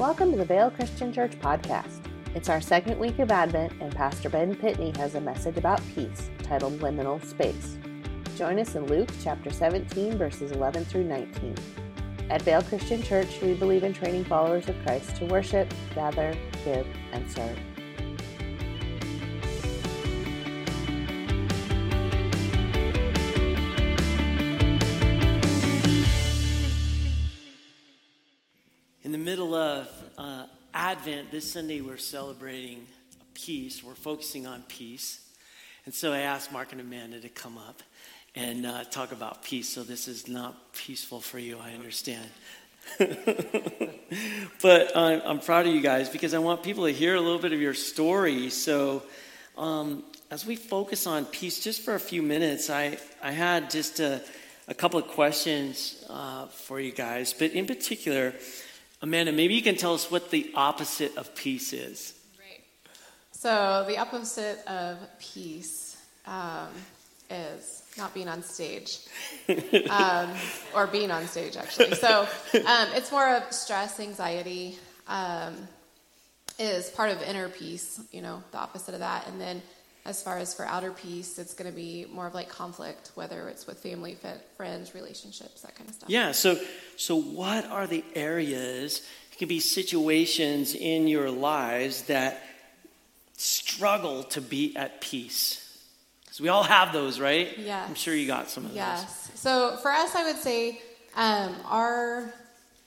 Welcome to the Vale Christian Church podcast. It's our second week of Advent, and Pastor Ben Pitney has a message about peace titled Liminal Space. Join us in Luke chapter 17, verses 11 through 19. At Vale Christian Church, we believe in training followers of Christ to worship, gather, give, and serve. This Sunday we're celebrating peace. We're focusing on peace. And so I asked Mark and Amanda to come up and uh, talk about peace. So this is not peaceful for you, I understand. but uh, I'm proud of you guys because I want people to hear a little bit of your story. So um, as we focus on peace, just for a few minutes, I, I had just a, a couple of questions uh, for you guys. But in particular, Amanda, maybe you can tell us what the opposite of peace is. Right. So the opposite of peace um, is not being on stage, um, or being on stage actually. So um, it's more of stress, anxiety. Um, is part of inner peace, you know, the opposite of that, and then as far as for outer peace, it's going to be more of like conflict, whether it's with family, friends, relationships, that kind of stuff. Yeah. So, so what are the areas? It could be situations in your lives that struggle to be at peace. Because we all have those, right? Yeah. I'm sure you got some of yes. those. Yes. So for us, I would say um, our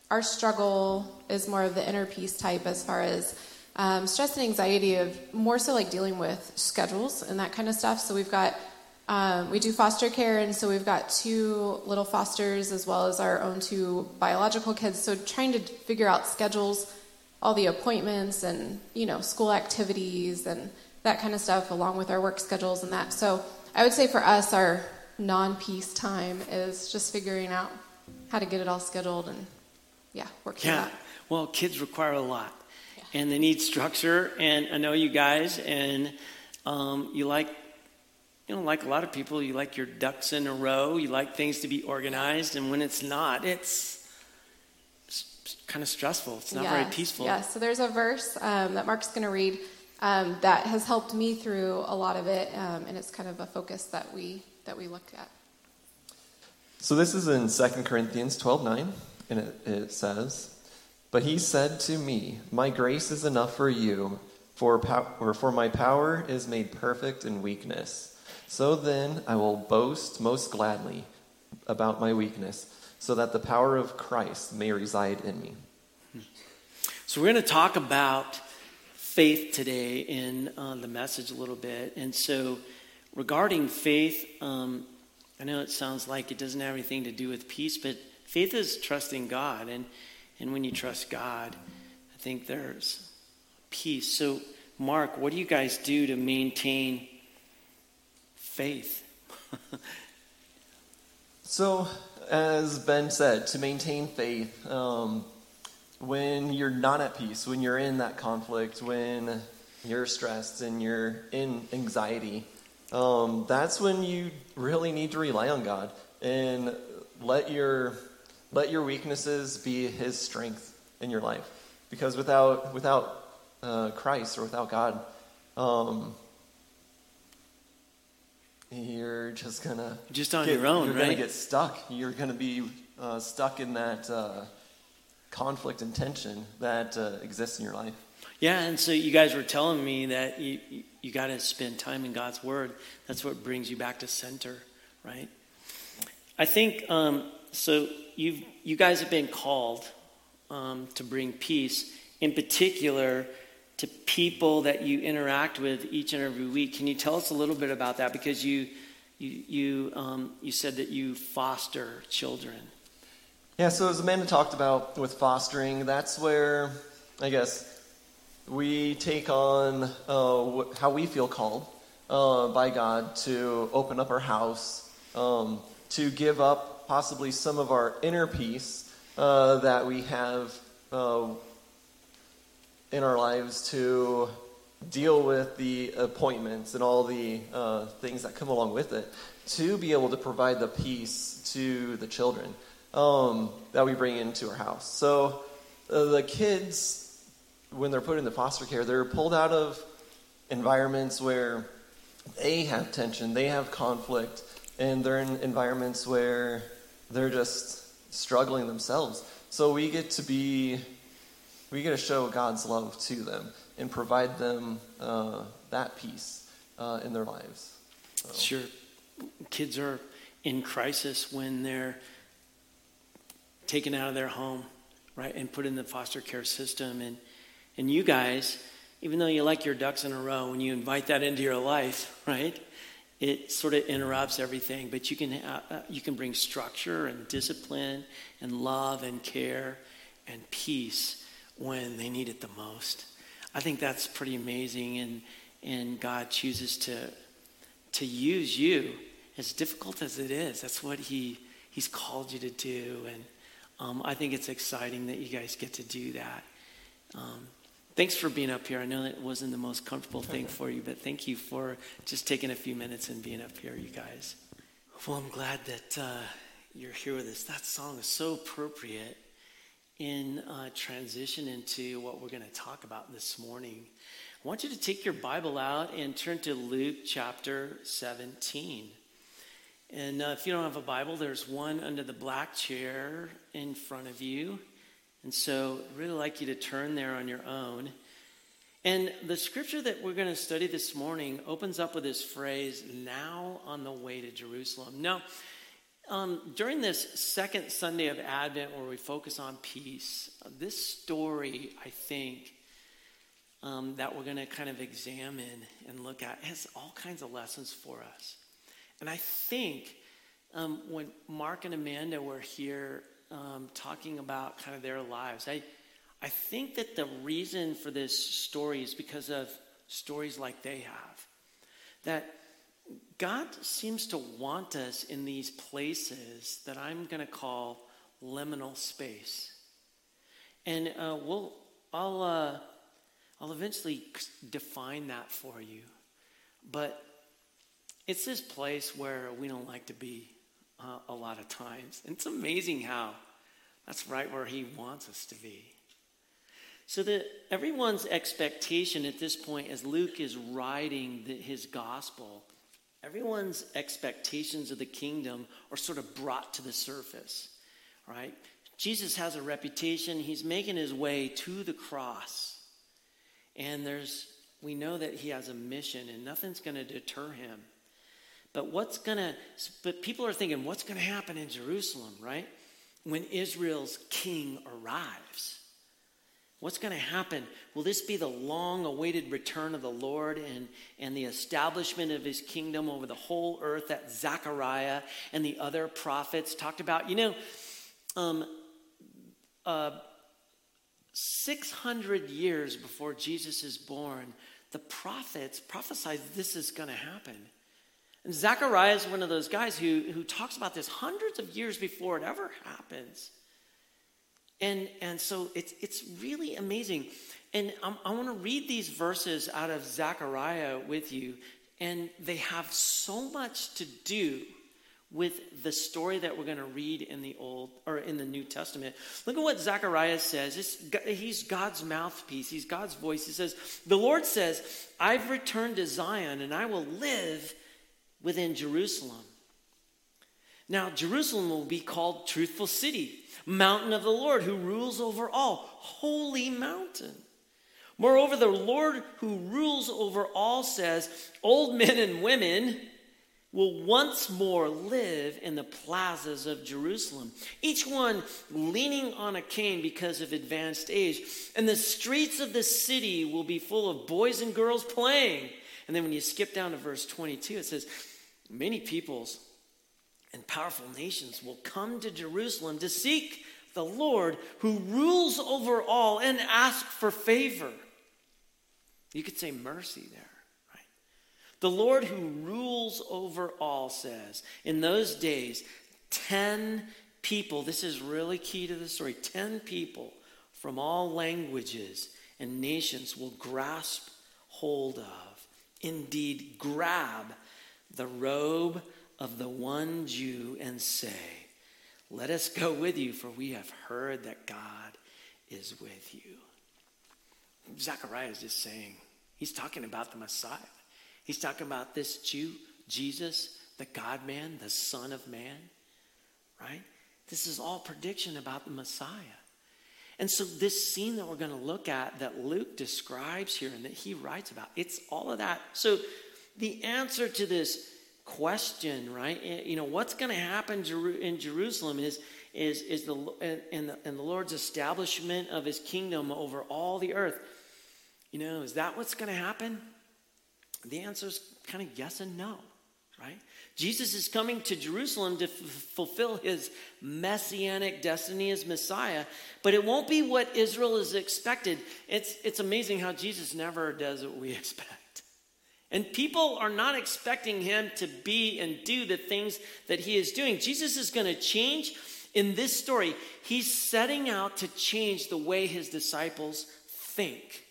our struggle is more of the inner peace type, as far as um, stress and anxiety of more so like dealing with schedules and that kind of stuff. So we've got um, we do foster care, and so we've got two little fosters as well as our own two biological kids. So trying to figure out schedules, all the appointments, and you know school activities and that kind of stuff, along with our work schedules and that. So I would say for us, our non-peace time is just figuring out how to get it all scheduled and yeah, working. yeah. Well, kids require a lot and they need structure. And I know you guys, and um, you like, you know, like a lot of people, you like your ducks in a row. You like things to be organized, and when it's not, it's kind of stressful. It's not yes, very peaceful. Yes. So there's a verse um, that Mark's going to read um, that has helped me through a lot of it, um, and it's kind of a focus that we that we look at. So this is in 2 Corinthians 12:9, and it, it says. But he said to me, My grace is enough for you, for, pow- for my power is made perfect in weakness. So then I will boast most gladly about my weakness, so that the power of Christ may reside in me. So we're going to talk about faith today in uh, the message a little bit. And so, regarding faith, um, I know it sounds like it doesn't have anything to do with peace, but faith is trusting God. And and when you trust God, I think there's peace. So, Mark, what do you guys do to maintain faith? so, as Ben said, to maintain faith, um, when you're not at peace, when you're in that conflict, when you're stressed and you're in anxiety, um, that's when you really need to rely on God and let your let your weaknesses be His strength in your life. Because without, without uh, Christ or without God, um, you're just gonna just on get, your own. You're right? gonna get stuck. You're gonna be uh, stuck in that uh, conflict and tension that uh, exists in your life. Yeah, and so you guys were telling me that you you, you got to spend time in God's Word. That's what brings you back to center, right? I think um, so you you guys have been called um, to bring peace, in particular to people that you interact with each and every week. Can you tell us a little bit about that? Because you you you um, you said that you foster children. Yeah. So as Amanda talked about with fostering, that's where I guess we take on uh, how we feel called uh, by God to open up our house, um, to give up possibly some of our inner peace uh, that we have uh, in our lives to deal with the appointments and all the uh, things that come along with it, to be able to provide the peace to the children um, that we bring into our house. So uh, the kids when they're put into foster care, they're pulled out of environments where they have tension, they have conflict, and they're in environments where they're just struggling themselves. So we get to be, we get to show God's love to them and provide them uh, that peace uh, in their lives. So. Sure. Kids are in crisis when they're taken out of their home, right, and put in the foster care system. And, and you guys, even though you like your ducks in a row, when you invite that into your life, right, it sort of interrupts everything. But you can, uh, uh, you can bring structure and discipline and love and care and peace when they need it the most. I think that's pretty amazing. And, and God chooses to, to use you as difficult as it is. That's what he, He's called you to do. And um, I think it's exciting that you guys get to do that. Um, thanks for being up here. I know that wasn't the most comfortable thing for you, but thank you for just taking a few minutes and being up here, you guys. Well, I'm glad that uh, you're here with us. That song is so appropriate in uh, transition into what we're going to talk about this morning. I want you to take your Bible out and turn to Luke chapter 17. And uh, if you don't have a Bible, there's one under the black chair in front of you. And so I'd really like you to turn there on your own. And the scripture that we're going to study this morning opens up with this phrase, now on the way to Jerusalem. Now, um, during this second Sunday of Advent, where we focus on peace, this story, I think, um, that we're going to kind of examine and look at has all kinds of lessons for us. And I think um, when Mark and Amanda were here um, talking about kind of their lives, I, I think that the reason for this story is because of stories like they have. That God seems to want us in these places that I'm going to call liminal space. And uh, we'll, I'll, uh, I'll eventually define that for you. But it's this place where we don't like to be uh, a lot of times. And it's amazing how that's right where He wants us to be. So that everyone's expectation at this point, as Luke is writing the, his gospel, everyone's expectations of the kingdom are sort of brought to the surface, right? Jesus has a reputation. He's making his way to the cross. And there's we know that he has a mission and nothing's going to deter him. But what's going to, but people are thinking, what's going to happen in Jerusalem, right? When Israel's king arrives. What's going to happen? Will this be the long awaited return of the Lord and, and the establishment of his kingdom over the whole earth that Zechariah and the other prophets talked about? You know, um, uh, 600 years before Jesus is born, the prophets prophesied this is going to happen. And Zechariah is one of those guys who, who talks about this hundreds of years before it ever happens. And, and so it's, it's really amazing. And I'm, i want to read these verses out of Zechariah with you. And they have so much to do with the story that we're going to read in the old or in the new testament look at what zechariah says it's, he's god's mouthpiece he's god's voice he says the lord says i've returned to zion and i will live within Jerusalem. Now, Jerusalem will be called Truthful City, Mountain of the Lord, who rules over all, Holy Mountain. Moreover, the Lord who rules over all says, Old men and women will once more live in the plazas of Jerusalem, each one leaning on a cane because of advanced age. And the streets of the city will be full of boys and girls playing. And then when you skip down to verse 22, it says, Many peoples and powerful nations will come to Jerusalem to seek the Lord who rules over all and ask for favor. You could say mercy there, right? The Lord who rules over all says, in those days, 10 people, this is really key to the story, 10 people from all languages and nations will grasp hold of, indeed, grab the robe of the one Jew and say, Let us go with you, for we have heard that God is with you. Zechariah is just saying, he's talking about the Messiah. He's talking about this Jew, Jesus, the God man, the Son of Man, right? This is all prediction about the Messiah. And so, this scene that we're going to look at that Luke describes here and that he writes about, it's all of that. So, the answer to this question, right? Eh, you know, what's going to happen in Jerusalem is, is, is the, in the, in the Lord's establishment of his kingdom over all the earth. You know, is that what's going to happen? The answer is kind of yes and no, right? Jesus is coming to Jerusalem to f- fulfill his messianic destiny as Messiah, but it won't be what Israel is expected. It's, it's amazing how Jesus never does what we expect. And people are not expecting him to be and do the things that he is doing. Jesus is going to change in this story. He's setting out to change the way his disciples think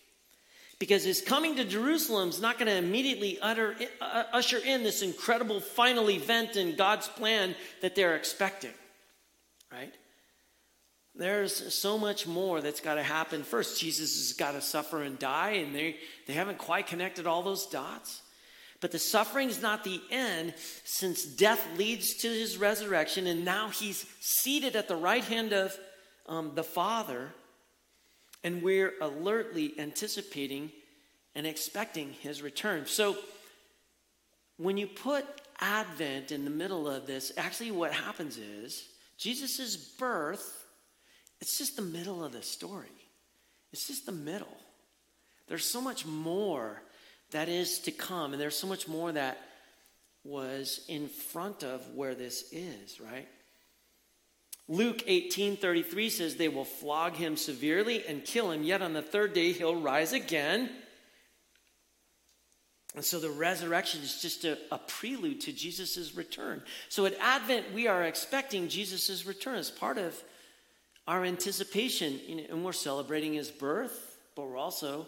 because his coming to Jerusalem is not going to immediately utter, uh, usher in this incredible final event in God's plan that they're expecting, right? There's so much more that's got to happen first. Jesus has got to suffer and die, and they, they haven't quite connected all those dots. But the suffering is not the end, since death leads to his resurrection, and now he's seated at the right hand of um, the Father and we're alertly anticipating and expecting his return. So, when you put Advent in the middle of this, actually, what happens is Jesus' birth, it's just the middle of the story. It's just the middle. There's so much more that is to come, and there's so much more that was in front of where this is, right? Luke 18:33 says they will flog him severely and kill him, yet on the third day he'll rise again. And so the resurrection is just a, a prelude to Jesus' return. So at Advent, we are expecting Jesus' return as part of our anticipation. And we're celebrating his birth, but we're also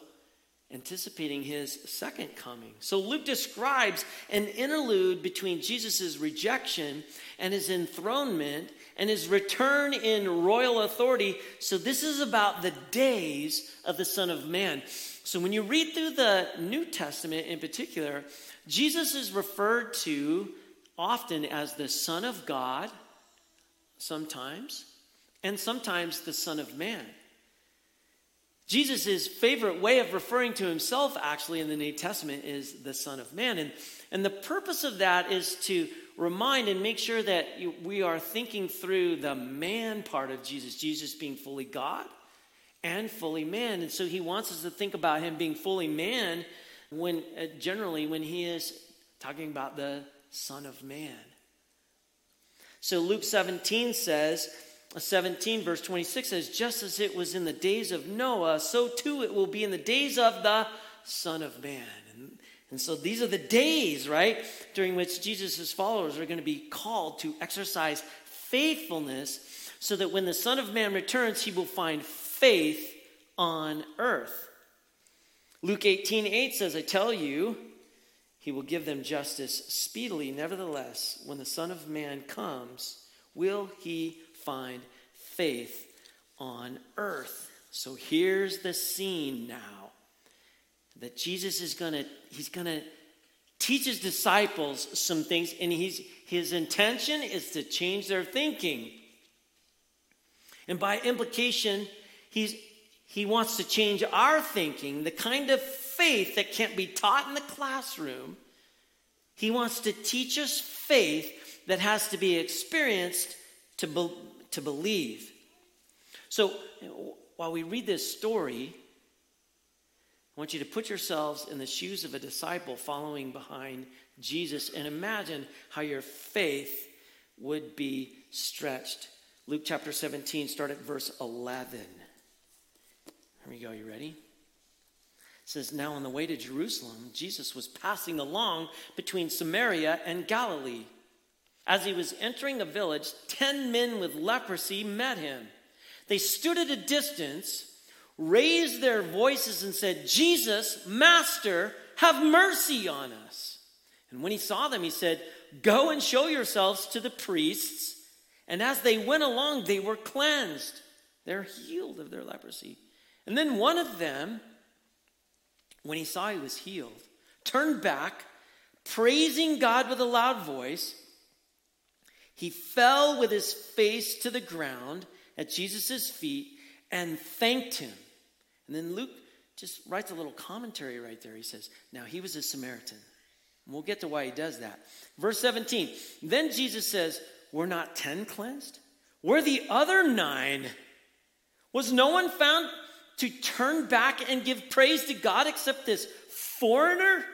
anticipating his second coming. So Luke describes an interlude between Jesus' rejection and his enthronement and his return in royal authority. So this is about the days of the Son of Man. So when you read through the New Testament in particular, Jesus is referred to often as the Son of God, sometimes, and sometimes the Son of Man. Jesus' favorite way of referring to himself, actually, in the New Testament is the Son of Man. And, and the purpose of that is to remind and make sure that we are thinking through the man part of Jesus, Jesus being fully God and fully man. And so he wants us to think about him being fully man when uh, generally when he is talking about the Son of Man. So Luke 17 says, 17, verse 26 says, Just as it was in the days of Noah, so too it will be in the days of the Son of Man. And, and so these are the days, right, during which Jesus' followers are going to be called to exercise faithfulness so that when the Son of Man returns, he will find faith on earth. Luke 18, 8 says, I tell you, he will give them justice speedily. Nevertheless, when the Son of Man comes, will he find faith on earth. So here's the scene now that Jesus is going to he's going to teach his disciples some things and he's his intention is to change their thinking. And by implication, he's he wants to change our thinking, the kind of faith that can't be taught in the classroom. He wants to teach us faith that has to be experienced to, be, to believe. So while we read this story, I want you to put yourselves in the shoes of a disciple following behind Jesus and imagine how your faith would be stretched. Luke chapter 17, start at verse 11. Here we go. You ready? It says, Now on the way to Jerusalem, Jesus was passing along between Samaria and Galilee. As he was entering a village, ten men with leprosy met him. They stood at a distance, raised their voices, and said, Jesus, Master, have mercy on us. And when he saw them, he said, Go and show yourselves to the priests. And as they went along, they were cleansed. They're healed of their leprosy. And then one of them, when he saw he was healed, turned back, praising God with a loud voice. He fell with his face to the ground at Jesus' feet and thanked him. And then Luke just writes a little commentary right there. He says, Now he was a Samaritan. And we'll get to why he does that. Verse 17 Then Jesus says, Were not ten cleansed? Were the other nine? Was no one found to turn back and give praise to God except this foreigner?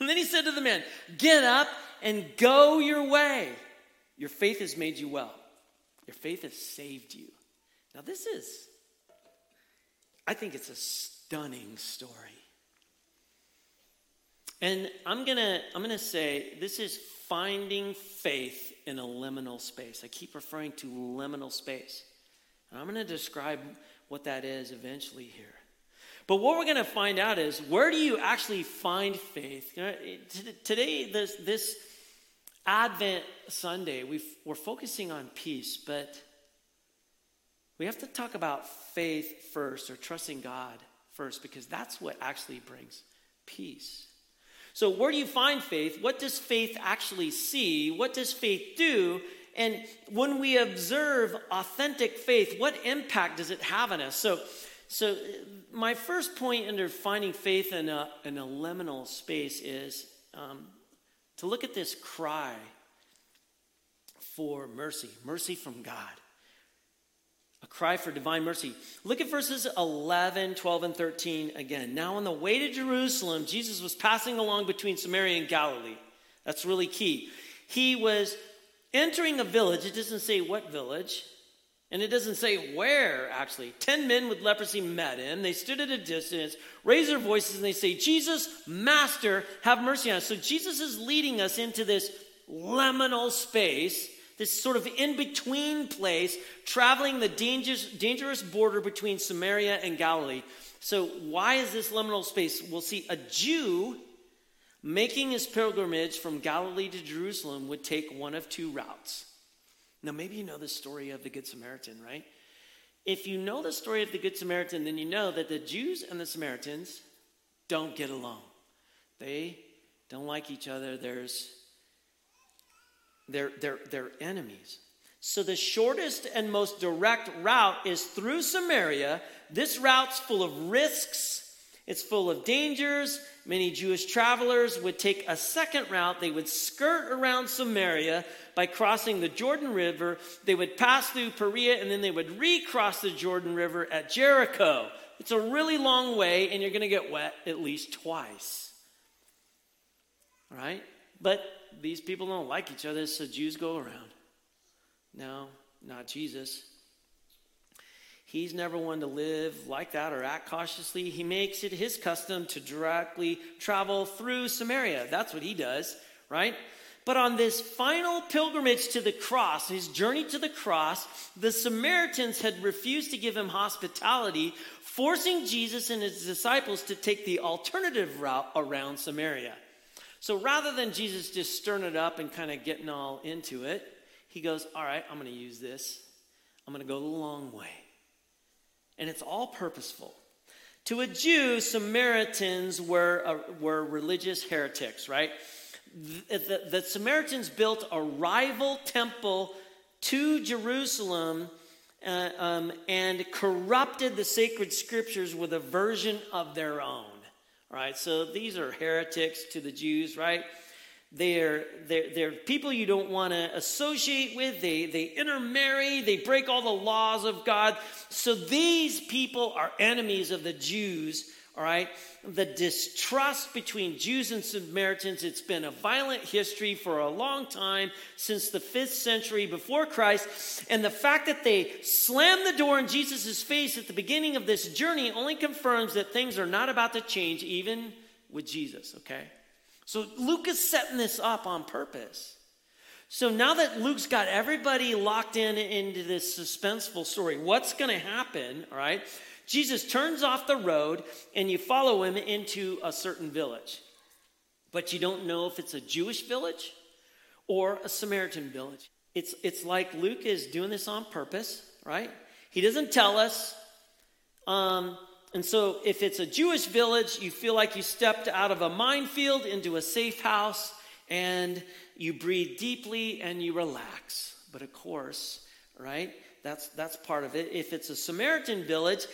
And then he said to the man, Get up and go your way. Your faith has made you well. Your faith has saved you. Now, this is, I think it's a stunning story. And I'm going to I'm going to say this is finding faith in a liminal space. I keep referring to liminal space. And I'm going to describe what that is eventually here. But what we're going to find out is where do you actually find faith? Today, this, this Advent Sunday, we are focusing on peace, but we have to talk about faith first or trusting God first because that's what actually brings peace. So, where do you find faith? What does faith actually see? What does faith do? And when we observe authentic faith, what impact does it have on us? So, so my first point under finding faith in a, in a liminal space is um, to look at this cry for mercy, mercy from God. A cry for divine mercy. Look at verses 11, 12, and 13 again. Now, on the way to Jerusalem, Jesus was passing along between Samaria and Galilee. That's really key. He was entering a village. It doesn't say what village, and it doesn't say where, actually. Ten men with leprosy met him. They stood at a distance, raised their voices, and they say, Jesus, Master, have mercy on us. So Jesus is leading us into this liminal space, this sort of in between place, traveling the dangerous, dangerous border between Samaria and Galilee. So, why is this liminal space? We'll see a Jew making his pilgrimage from Galilee to Jerusalem would take one of two routes. Now, maybe you know the story of the Good Samaritan, right? If you know the story of the Good Samaritan, then you know that the Jews and the Samaritans don't get along. They don't like each other. There's they're, they're, they're enemies. So the shortest and most direct route is through Samaria. This route's full of risks it's full of dangers. Many Jewish travelers would take a second route. They would skirt around Samaria by crossing the Jordan River. They would pass through Perea and then they would recross the Jordan River at Jericho. It's a really long way and you're going to get wet at least twice. Right? But these people don't like each other, so Jews go around. No, not Jesus. He's never one to live like that or act cautiously. He makes it his custom to directly travel through Samaria. That's what he does, right? But on this final pilgrimage to the cross, his journey to the cross, the Samaritans had refused to give him hospitality, forcing Jesus and his disciples to take the alternative route around Samaria. So rather than Jesus just stirring it up and kind of getting all into it, he goes, All right, I'm going to use this. I'm going to go the long way and it's all purposeful. To a Jew, Samaritans were, uh, were religious heretics, right? The, the, the, Samaritans built a rival temple to Jerusalem uh, um, and corrupted the sacred scriptures with a version of their own, right? So these are heretics to the Jews, right? They're, they're, they're people you don't want to associate with. They, they intermarry. They break all the laws of God. So these people are enemies of the Jews, all right? The distrust between Jews and Samaritans, it's been a violent history for a long time, since the fifth century before Christ. And the fact that they slammed the door in Jesus' face at the beginning of this journey only confirms that things are not about to change, even with Jesus, okay? So Luke is setting this up on purpose. So now that Luke's got everybody locked in into this suspenseful story, what's going to happen? All right. Jesus turns off the road and you follow him into a certain village. But you don't know if it's a Jewish village or a Samaritan village. It's, it's like Luke is doing this on purpose, right? He doesn't tell us um, and so, if it's a Jewish village, you feel like you stepped out of a minefield into a safe house and you breathe deeply and you relax. But of course, right? That's, that's part of it. If it's a Samaritan village,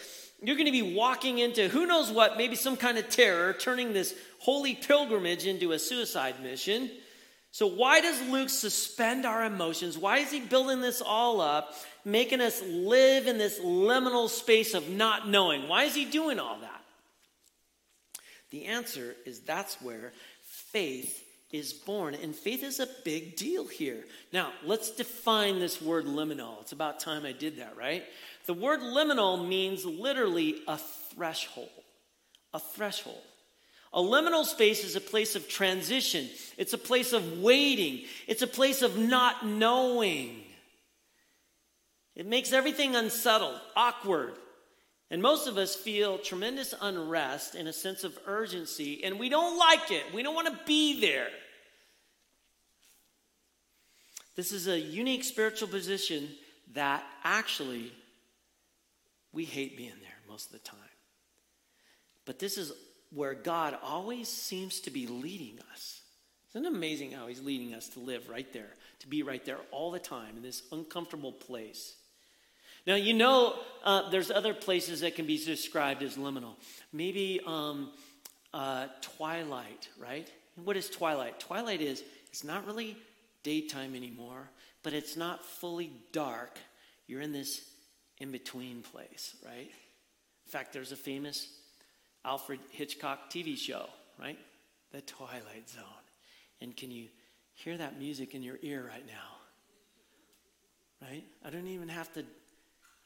you're going to be walking into who knows what, maybe some kind of terror, turning this holy pilgrimage into a suicide mission. So, why does Luke suspend our emotions? Why is he building this all up, making us live in this liminal space of not knowing? Why is he doing all that? The answer is that's where faith is born. And faith is a big deal here. Now, let's define this word liminal. It's about time I did that, right? The word liminal means literally a threshold. A threshold. A liminal space is a place of transition, it's a place of waiting, it's a place of not knowing. It makes everything unsettled, awkward. And most of us feel tremendous unrest and a sense of urgency, and we don't like it. We don't want to be there. This is a unique spiritual position that actually we hate being there most of the time. But this is where God always seems to be leading us. Isn't it amazing how He's leading us to live right there, to be right there all the time in this uncomfortable place? Now, you know, uh, there's other places that can be described as liminal. Maybe um, uh, twilight, right? what is twilight? Twilight is, it's not really daytime anymore, but it's not fully dark. You're in this in between place, right? In fact, there's a famous Alfred Hitchcock TV show, right? The Twilight Zone. And can you hear that music in your ear right now? Right? I don't even have to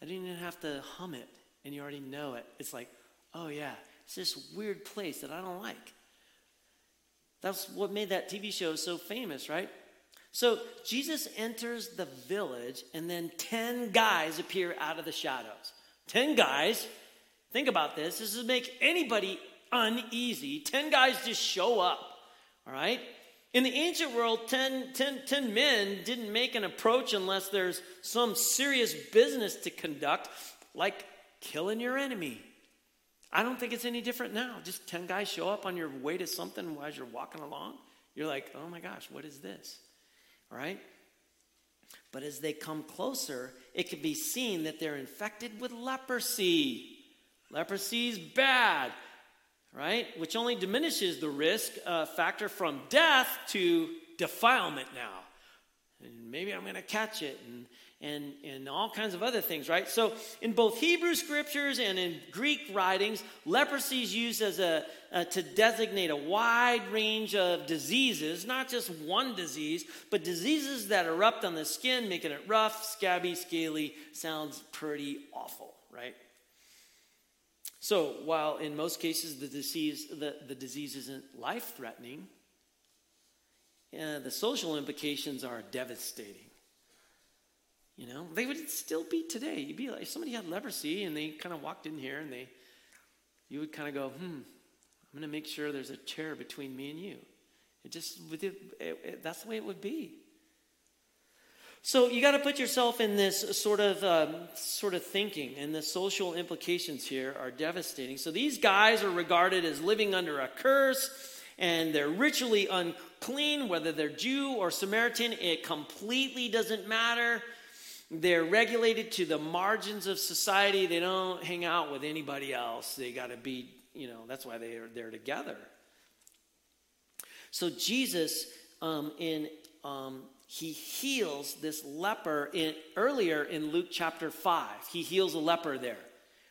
I didn't even have to hum it and you already know it. It's like, oh yeah, it's this weird place that I don't like. That's what made that TV show so famous, right? So Jesus enters the village, and then 10 guys appear out of the shadows. 10 guys. Think about this. This would make anybody uneasy. 10 guys just show up. All right? In the ancient world, 10, 10, 10 men didn't make an approach unless there's some serious business to conduct, like killing your enemy. I don't think it's any different now. Just 10 guys show up on your way to something as you're walking along. You're like, oh my gosh, what is this? right? But as they come closer, it can be seen that they're infected with leprosy. Leprosy is bad, right? Which only diminishes the risk uh, factor from death to defilement now. And maybe I'm going to catch it. And and, and all kinds of other things, right? So, in both Hebrew scriptures and in Greek writings, leprosy is used as a, uh, to designate a wide range of diseases, not just one disease, but diseases that erupt on the skin, making it rough, scabby, scaly. Sounds pretty awful, right? So, while in most cases the disease, the, the disease isn't life threatening, uh, the social implications are devastating. You know, they would still be today. You'd be like, if somebody had leprosy and they kind of walked in here and they, you would kind of go, hmm, I'm going to make sure there's a chair between me and you. It just, it, it, that's the way it would be. So you got to put yourself in this sort of um, sort of thinking, and the social implications here are devastating. So these guys are regarded as living under a curse, and they're ritually unclean, whether they're Jew or Samaritan. It completely doesn't matter. They're regulated to the margins of society. They don't hang out with anybody else. They got to be, you know, that's why they are there together. So Jesus, um, in um, he heals this leper in, earlier in Luke chapter 5. He heals a leper there,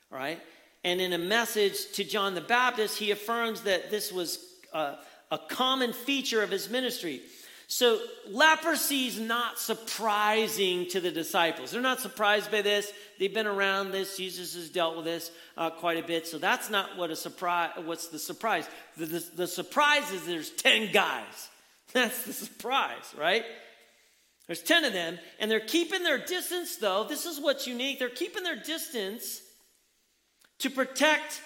right? And in a message to John the Baptist, he affirms that this was uh, a common feature of his ministry. So, leprosy is not surprising to the disciples. They're not surprised by this. They've been around this. Jesus has dealt with this uh, quite a bit. So, that's not what a surprise. What's the surprise? The, the, the surprise is there's 10 guys. That's the surprise, right? There's 10 of them, and they're keeping their distance, though. This is what's unique. They're keeping their distance to protect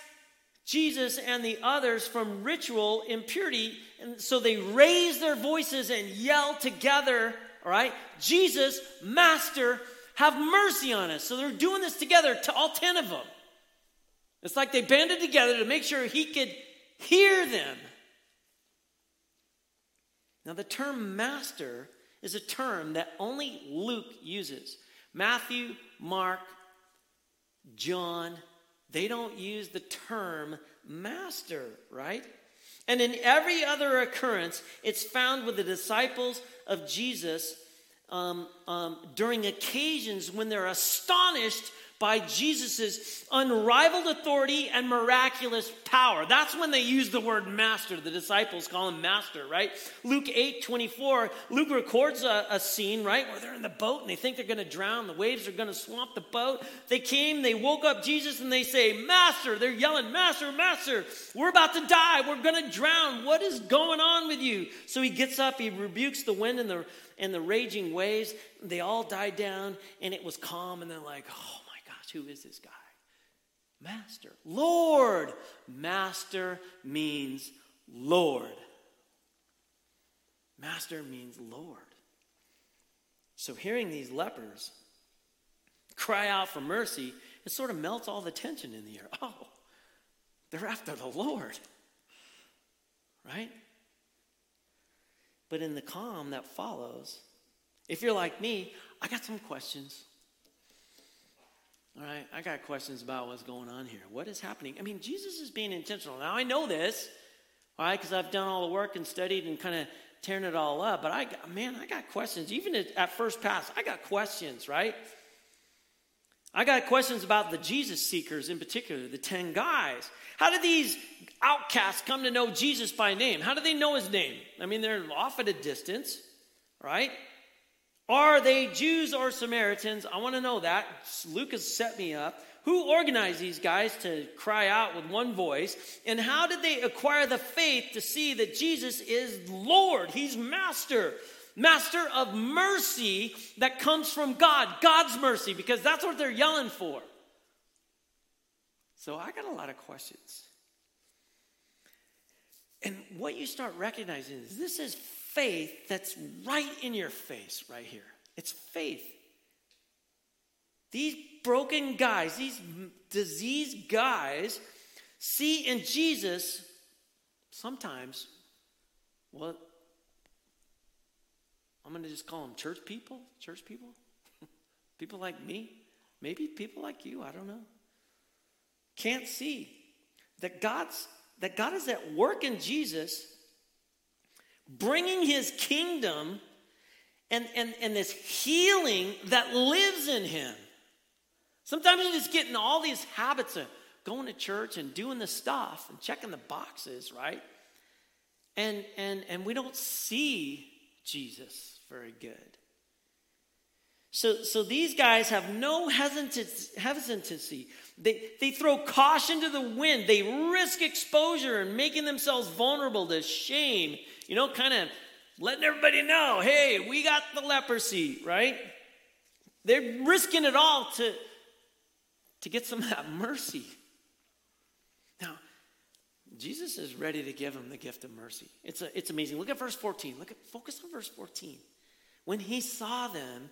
Jesus and the others from ritual impurity. And so they raise their voices and yell together, all right? Jesus, Master, have mercy on us. So they're doing this together to all 10 of them. It's like they banded together to make sure he could hear them. Now, the term master is a term that only Luke uses. Matthew, Mark, John, they don't use the term master, right? And in every other occurrence, it's found with the disciples of Jesus um, um, during occasions when they're astonished by Jesus' unrivaled authority and miraculous power. That's when they use the word master. The disciples call him master, right? Luke 8 24, Luke records a, a scene, right, where they're in the boat and they think they're going to drown. The waves are going to swamp the boat. They came, they woke up Jesus, and they say, Master. They're yelling, Master, Master, we're about to die. We're going to drown. What is going on with you? So he gets up, he rebukes the wind and the, and the raging waves. They all died down, and it was calm, and they're like, Oh, who is this guy? Master. Lord. Master means Lord. Master means Lord. So hearing these lepers cry out for mercy, it sort of melts all the tension in the air. Oh, they're after the Lord. Right? But in the calm that follows, if you're like me, I got some questions. All right, I got questions about what's going on here. What is happening? I mean, Jesus is being intentional. Now, I know this, all right, because I've done all the work and studied and kind of tearing it all up. But I, man, I got questions. Even at first pass, I got questions, right? I got questions about the Jesus seekers in particular, the 10 guys. How did these outcasts come to know Jesus by name? How do they know his name? I mean, they're off at a distance, right? Are they Jews or Samaritans? I want to know that. Luke has set me up. Who organized these guys to cry out with one voice? And how did they acquire the faith to see that Jesus is Lord? He's Master. Master of mercy that comes from God, God's mercy, because that's what they're yelling for. So I got a lot of questions. And what you start recognizing is this is faith that's right in your face, right here. It's faith. These broken guys, these diseased guys, see in Jesus sometimes what I'm going to just call them church people, church people, people like me, maybe people like you, I don't know. Can't see that God's that God is at work in Jesus bringing his kingdom and, and, and this healing that lives in him. Sometimes you just get in all these habits of going to church and doing the stuff and checking the boxes, right? And, and, and we don't see Jesus very good. So, so these guys have no hesitancy. They, they throw caution to the wind. They risk exposure and making themselves vulnerable to shame. You know, kind of letting everybody know hey, we got the leprosy, right? They're risking it all to, to get some of that mercy. Now, Jesus is ready to give them the gift of mercy. It's, a, it's amazing. Look at verse 14. Look at focus on verse 14. When he saw them,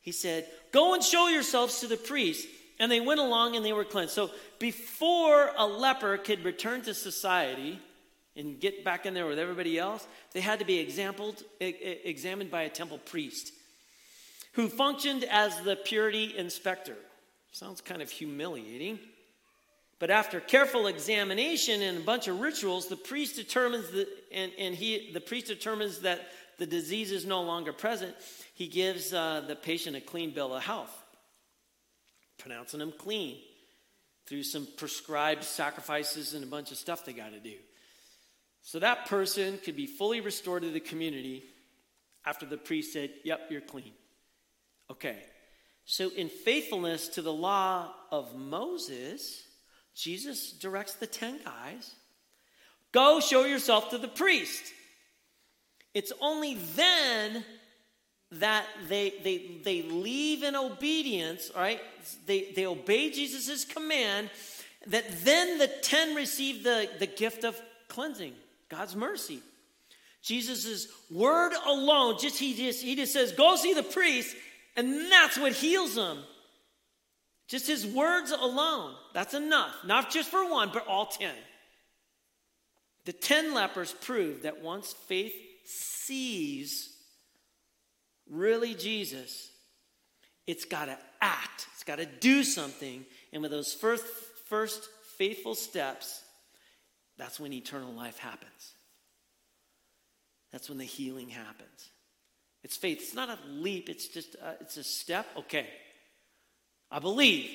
he said, Go and show yourselves to the priest. And they went along and they were cleansed. So before a leper could return to society and get back in there with everybody else, they had to be examined, examined by a temple priest who functioned as the purity inspector. Sounds kind of humiliating. But after careful examination and a bunch of rituals, the priest determines that, and, and he, the priest determines that the disease is no longer present. He gives uh, the patient a clean bill of health pronouncing them clean through some prescribed sacrifices and a bunch of stuff they got to do. So that person could be fully restored to the community after the priest said, Yep, you're clean. Okay. So, in faithfulness to the law of Moses, Jesus directs the 10 guys go show yourself to the priest. It's only then that they, they, they leave in obedience, right? They, they obey Jesus' command, that then the 10 receive the, the gift of cleansing, God's mercy. Jesus' word alone, just he just he just says, go see the priest, and that's what heals them. Just his words alone, that's enough. Not just for one, but all ten. The ten lepers prove that once faith sees really Jesus, it's got to act, it's got to do something. And with those first, first faithful steps, that's when eternal life happens. That's when the healing happens. It's faith. It's not a leap, it's just a, it's a step. Okay. I believe.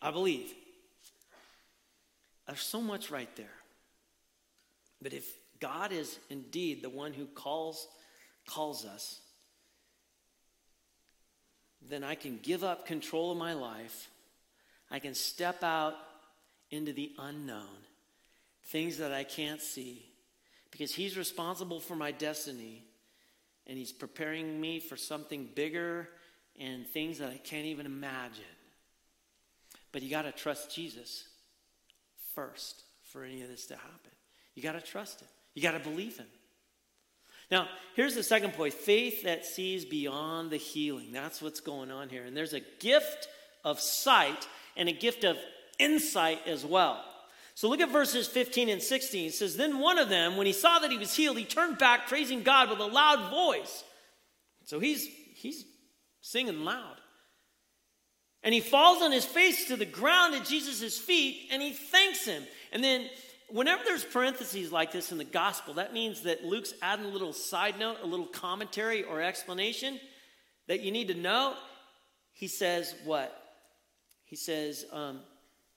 I believe. There's so much right there. But if God is indeed the one who calls calls us, then I can give up control of my life. I can step out into the unknown, things that I can't see, because He's responsible for my destiny and He's preparing me for something bigger and things that I can't even imagine. But you got to trust Jesus first for any of this to happen. You got to trust Him, you got to believe Him. Now, here's the second point faith that sees beyond the healing. That's what's going on here. And there's a gift of sight and a gift of insight as well. So look at verses 15 and 16. It says, Then one of them, when he saw that he was healed, he turned back, praising God with a loud voice. So he's, he's singing loud. And he falls on his face to the ground at Jesus' feet and he thanks him. And then whenever there's parentheses like this in the gospel, that means that Luke's adding a little side note, a little commentary or explanation that you need to know. He says, What? He says, um,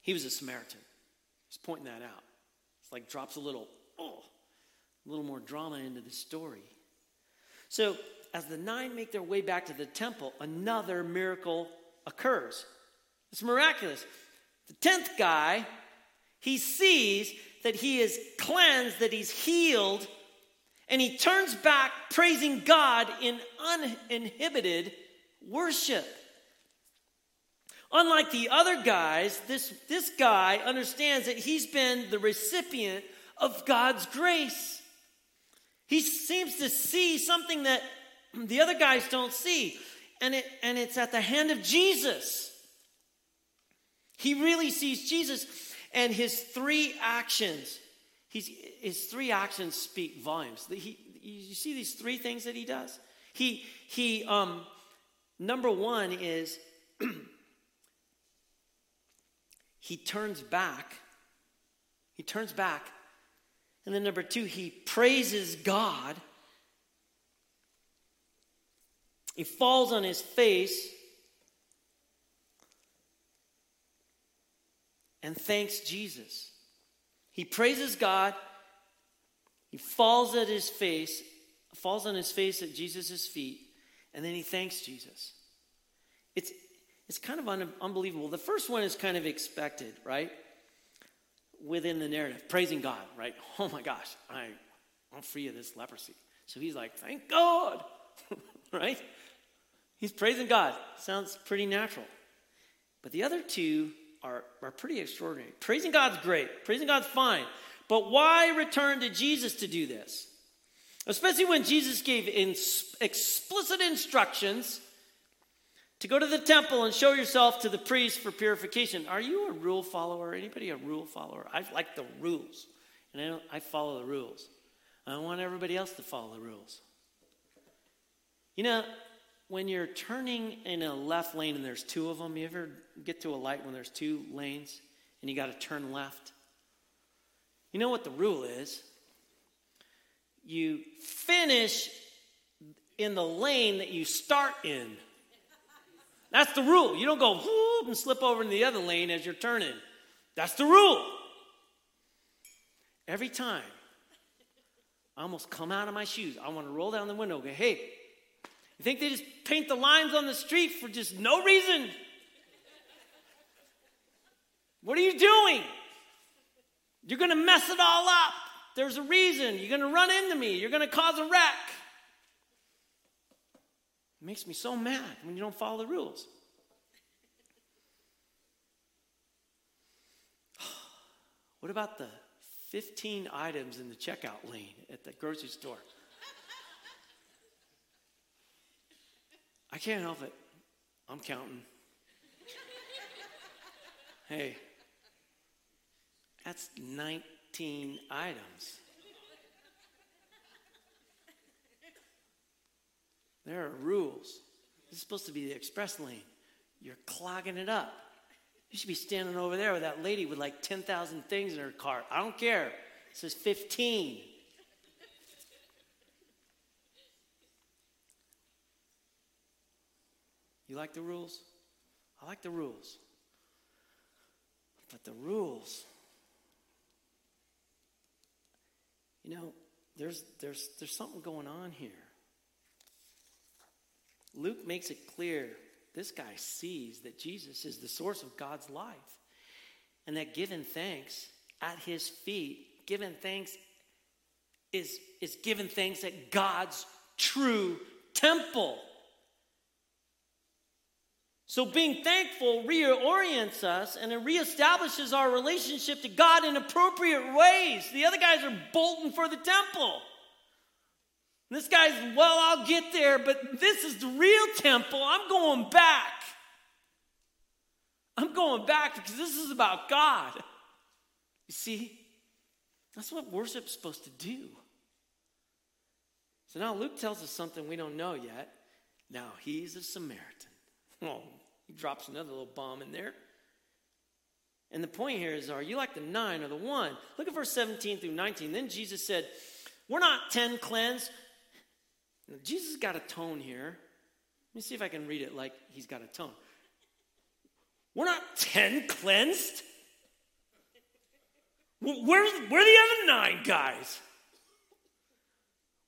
He was a Samaritan. He's pointing that out. It's like drops a little, oh, a little more drama into the story. So, as the nine make their way back to the temple, another miracle occurs. It's miraculous. The tenth guy, he sees that he is cleansed, that he's healed, and he turns back praising God in uninhibited worship. Unlike the other guys, this, this guy understands that he's been the recipient of God's grace. He seems to see something that the other guys don't see, and, it, and it's at the hand of Jesus. He really sees Jesus. And his three actions, he's, his three actions speak volumes. He, you see these three things that he does? He, he um, number one is he turns back. He turns back. And then number two, he praises God. He falls on his face and thanks Jesus. He praises God. He falls at his face, falls on his face at Jesus' feet, and then he thanks Jesus. It's, it's kind of un- unbelievable. The first one is kind of expected, right? Within the narrative, praising God, right? Oh my gosh, I, I'm free of this leprosy. So he's like, thank God, right? He's praising God. Sounds pretty natural. But the other two are, are pretty extraordinary. Praising God's great, praising God's fine. But why return to Jesus to do this? Especially when Jesus gave in explicit instructions to go to the temple and show yourself to the priest for purification. Are you a rule follower? Anybody a rule follower? I like the rules, and I, I follow the rules. I want everybody else to follow the rules. You know, when you're turning in a left lane and there's two of them, you ever get to a light when there's two lanes and you got to turn left? You know what the rule is? You finish in the lane that you start in. That's the rule. You don't go whoop and slip over in the other lane as you're turning. That's the rule. Every time I almost come out of my shoes, I want to roll down the window and go, hey, you think they just paint the lines on the street for just no reason? What are you doing? You're going to mess it all up. There's a reason. You're going to run into me. You're going to cause a wreck. It makes me so mad when you don't follow the rules. What about the 15 items in the checkout lane at the grocery store? I can't help it. I'm counting. Hey, that's 19 items. There are rules. This is supposed to be the express lane. You're clogging it up. You should be standing over there with that lady with like 10,000 things in her cart. I don't care. It says 15. You like the rules? I like the rules. But the rules, you know, there's, there's, there's something going on here. Luke makes it clear this guy sees that Jesus is the source of God's life and that giving thanks at his feet, giving thanks is, is giving thanks at God's true temple. So, being thankful reorients us and it reestablishes our relationship to God in appropriate ways. The other guys are bolting for the temple. This guy's, well, I'll get there, but this is the real temple. I'm going back. I'm going back because this is about God. You see, that's what worship's supposed to do. So now Luke tells us something we don't know yet. Now he's a Samaritan. Oh, he drops another little bomb in there. And the point here is are you like the nine or the one? Look at verse 17 through 19. Then Jesus said, We're not ten cleansed, now, Jesus got a tone here. Let me see if I can read it like he's got a tone. We're not 10 cleansed. Where, where are the other nine guys?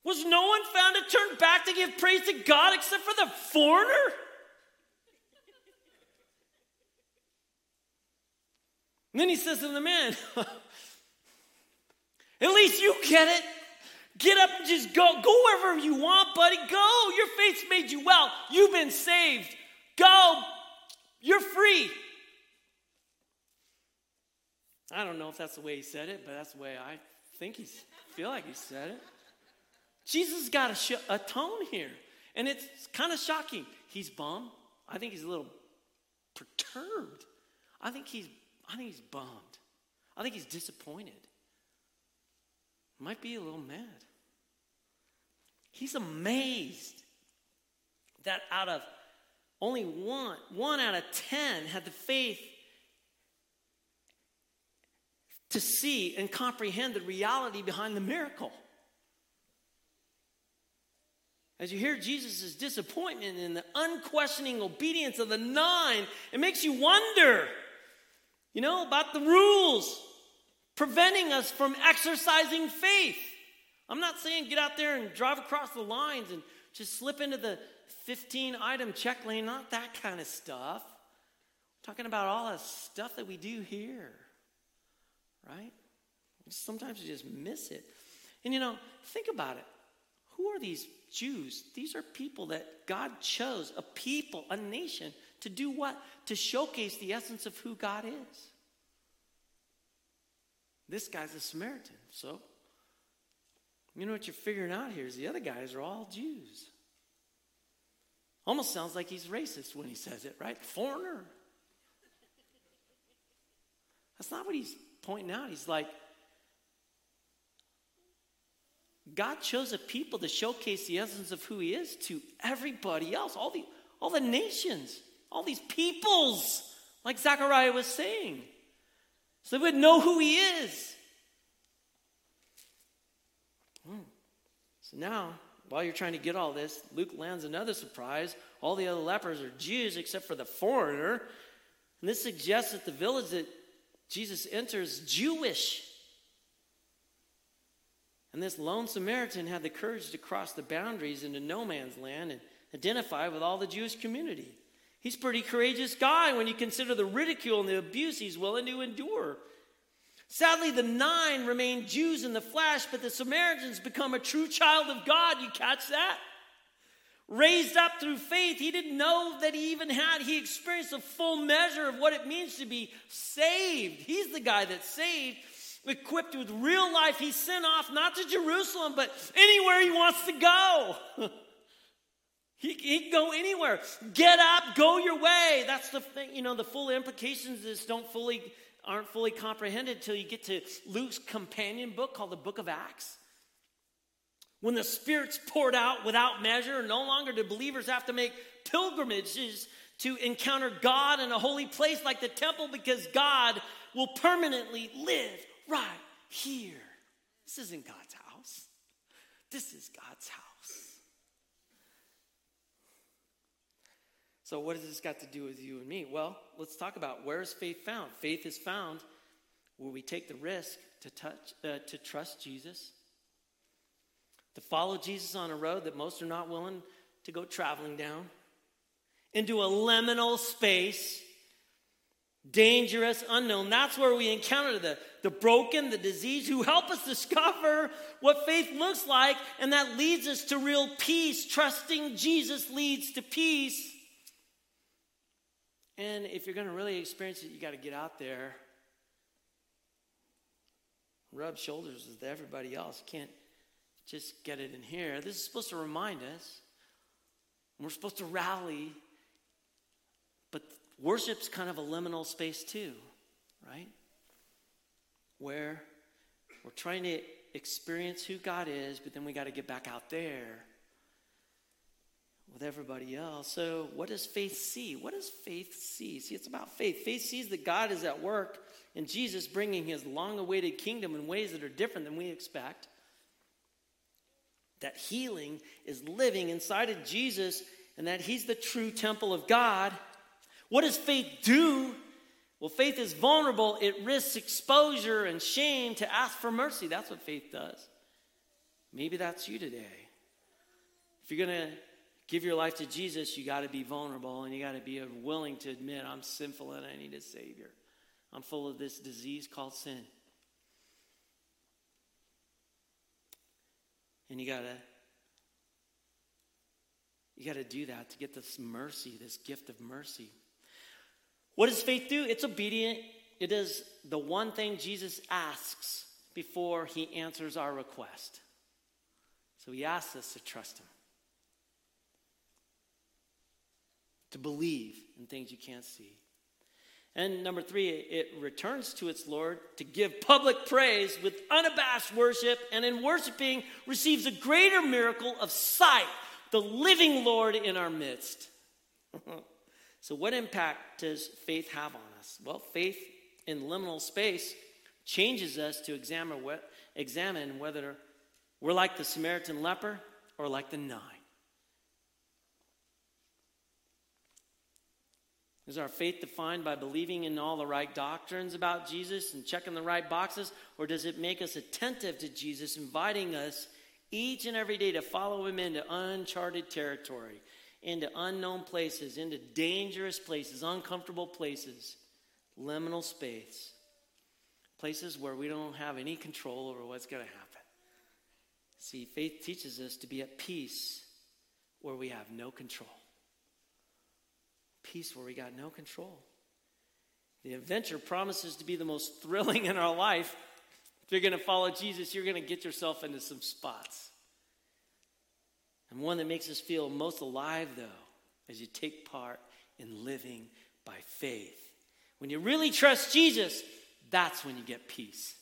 Was no one found to turn back to give praise to God except for the foreigner? And then he says to the man, At least you get it. Get up and just go. Go wherever you want, buddy. Go. Your faith's made you well. You've been saved. Go. You're free. I don't know if that's the way he said it, but that's the way I think he feel like he said it. Jesus got a, sh- a tone here, and it's kind of shocking. He's bummed. I think he's a little perturbed. I think he's I think he's bummed. I think he's disappointed might be a little mad. He's amazed that out of only one, one out of ten had the faith to see and comprehend the reality behind the miracle. As you hear Jesus' disappointment in the unquestioning obedience of the nine, it makes you wonder, you know, about the rules preventing us from exercising faith. I'm not saying get out there and drive across the lines and just slip into the 15 item check lane, not that kind of stuff. I'm talking about all the stuff that we do here, right? Sometimes you just miss it. And you know, think about it. Who are these Jews? These are people that God chose, a people, a nation, to do what? To showcase the essence of who God is. This guy's a Samaritan. So, you know what you're figuring out here is the other guys are all Jews. Almost sounds like he's racist when he says it, right? Foreigner. That's not what he's pointing out. He's like, God chose a people to showcase the essence of who he is to everybody else, all the, all the nations, all these peoples, like Zechariah was saying so they would know who he is. Hmm. So now, while you're trying to get all this, Luke lands another surprise. All the other lepers are Jews except for the foreigner. And this suggests that the village that Jesus enters is Jewish. And this lone Samaritan had the courage to cross the boundaries into no man's land and identify with all the Jewish community. He's a pretty courageous guy when you consider the ridicule and the abuse he's willing to endure. Sadly, the nine remain Jews in the flesh, but the Samaritans become a true child of God. You catch that? Raised up through faith, he didn't know that he even had, he experienced a full measure of what it means to be saved. He's the guy that's saved, equipped with real life. He's sent off not to Jerusalem, but anywhere he wants to go. He, he can go anywhere. Get up, go your way. That's the thing, you know, the full implications of this don't fully aren't fully comprehended until you get to Luke's companion book called the Book of Acts. When the Spirit's poured out without measure, no longer do believers have to make pilgrimages to encounter God in a holy place like the temple because God will permanently live right here. This isn't God's house, this is God's house. So, what has this got to do with you and me? Well, let's talk about where is faith found? Faith is found where we take the risk to touch, uh, to trust Jesus, to follow Jesus on a road that most are not willing to go traveling down, into a liminal space, dangerous, unknown. That's where we encounter the, the broken, the diseased, who help us discover what faith looks like, and that leads us to real peace. Trusting Jesus leads to peace. And if you're going to really experience it, you got to get out there, rub shoulders with everybody else. Can't just get it in here. This is supposed to remind us. We're supposed to rally, but worship's kind of a liminal space too, right? Where we're trying to experience who God is, but then we got to get back out there with everybody else. So, what does faith see? What does faith see? See, it's about faith. Faith sees that God is at work in Jesus bringing his long awaited kingdom in ways that are different than we expect. That healing is living inside of Jesus and that he's the true temple of God. What does faith do? Well, faith is vulnerable. It risks exposure and shame to ask for mercy. That's what faith does. Maybe that's you today. If you're going to give your life to Jesus, you got to be vulnerable and you got to be willing to admit, I'm sinful and I need a Savior. I'm full of this disease called sin. And you got to you got to do that to get this mercy, this gift of mercy. What does faith do? It's obedient. It is the one thing Jesus asks before he answers our request. So he asks us to trust him. To believe in things you can't see. And number three, it returns to its Lord to give public praise with unabashed worship, and in worshiping, receives a greater miracle of sight, the living Lord in our midst. so, what impact does faith have on us? Well, faith in liminal space changes us to examine, what, examine whether we're like the Samaritan leper or like the nine. Is our faith defined by believing in all the right doctrines about Jesus and checking the right boxes? Or does it make us attentive to Jesus, inviting us each and every day to follow him into uncharted territory, into unknown places, into dangerous places, uncomfortable places, liminal space, places where we don't have any control over what's going to happen? See, faith teaches us to be at peace where we have no control peace where we got no control. The adventure promises to be the most thrilling in our life. If you're going to follow Jesus, you're going to get yourself into some spots. And one that makes us feel most alive, though, as you take part in living by faith. When you really trust Jesus, that's when you get peace.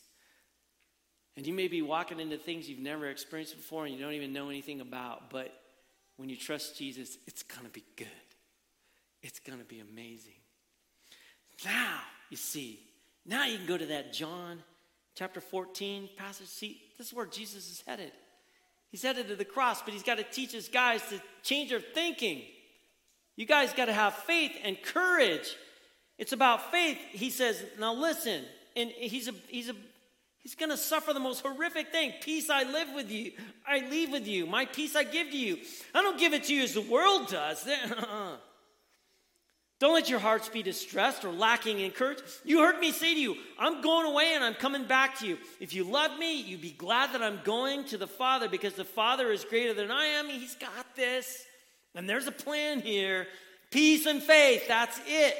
And you may be walking into things you've never experienced before and you don't even know anything about, but when you trust Jesus, it's going to be good. It's going to be amazing. Now, you see, now you can go to that John chapter 14 passage. See, this is where Jesus is headed. He's headed to the cross, but he's got to teach his guys to change their thinking. You guys got to have faith and courage. It's about faith. He says, now listen, and he's a he's a he's gonna suffer the most horrific thing. Peace I live with you, I leave with you. My peace I give to you. I don't give it to you as the world does. Uh-uh. Don't let your hearts be distressed or lacking in courage. You heard me say to you, I'm going away and I'm coming back to you. If you love me, you'd be glad that I'm going to the Father because the Father is greater than I am. He's got this. And there's a plan here peace and faith. That's it.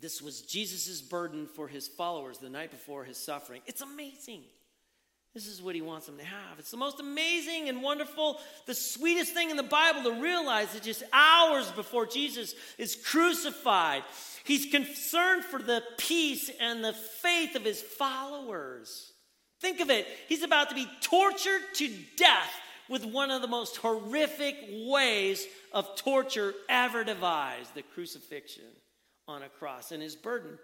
This was Jesus' burden for his followers the night before his suffering. It's amazing. This is what he wants them to have. It's the most amazing and wonderful, the sweetest thing in the Bible to realize that just hours before Jesus is crucified, he's concerned for the peace and the faith of his followers. Think of it. He's about to be tortured to death with one of the most horrific ways of torture ever devised the crucifixion on a cross. And his burden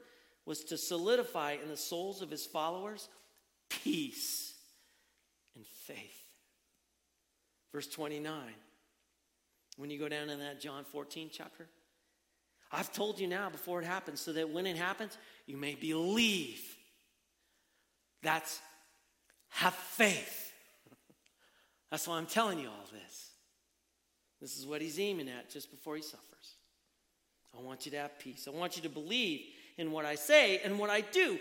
was to solidify in the souls of his followers peace faith. Verse 29, when you go down in that John 14 chapter, I've told you now before it happens, so that when it happens, you may believe. That's have faith. That's why I'm telling you all this. This is what he's aiming at just before he suffers. I want you to have peace. I want you to believe in what I say and what I do.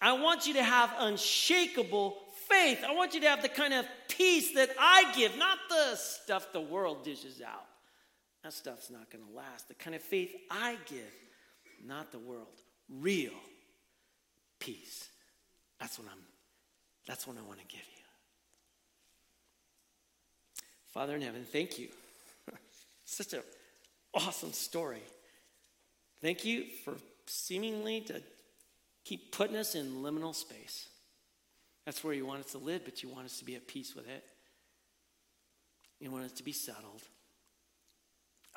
I want you to have unshakable faith. I want you to have the kind of peace that I give, not the stuff the world dishes out. That stuff's not going to last. The kind of faith I give, not the world. Real peace. That's what I'm that's what I want to give you. Father in heaven, thank you. Such an awesome story. Thank you for seemingly to keep putting us in liminal space. That's where you want us to live, but you want us to be at peace with it. You want us to be settled.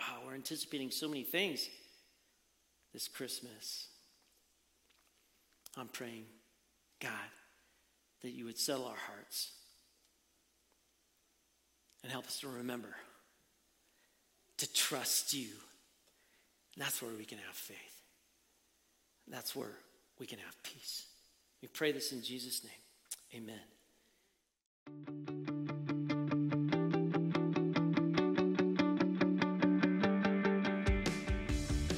Oh, we're anticipating so many things this Christmas. I'm praying, God, that you would settle our hearts and help us to remember to trust you. That's where we can have faith. That's where we can have peace. We pray this in Jesus' name. Amen.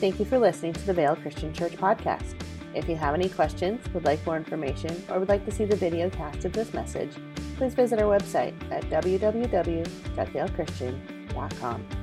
Thank you for listening to the Vale Christian Church podcast. If you have any questions, would like more information, or would like to see the video cast of this message, please visit our website at www.valechristian.com.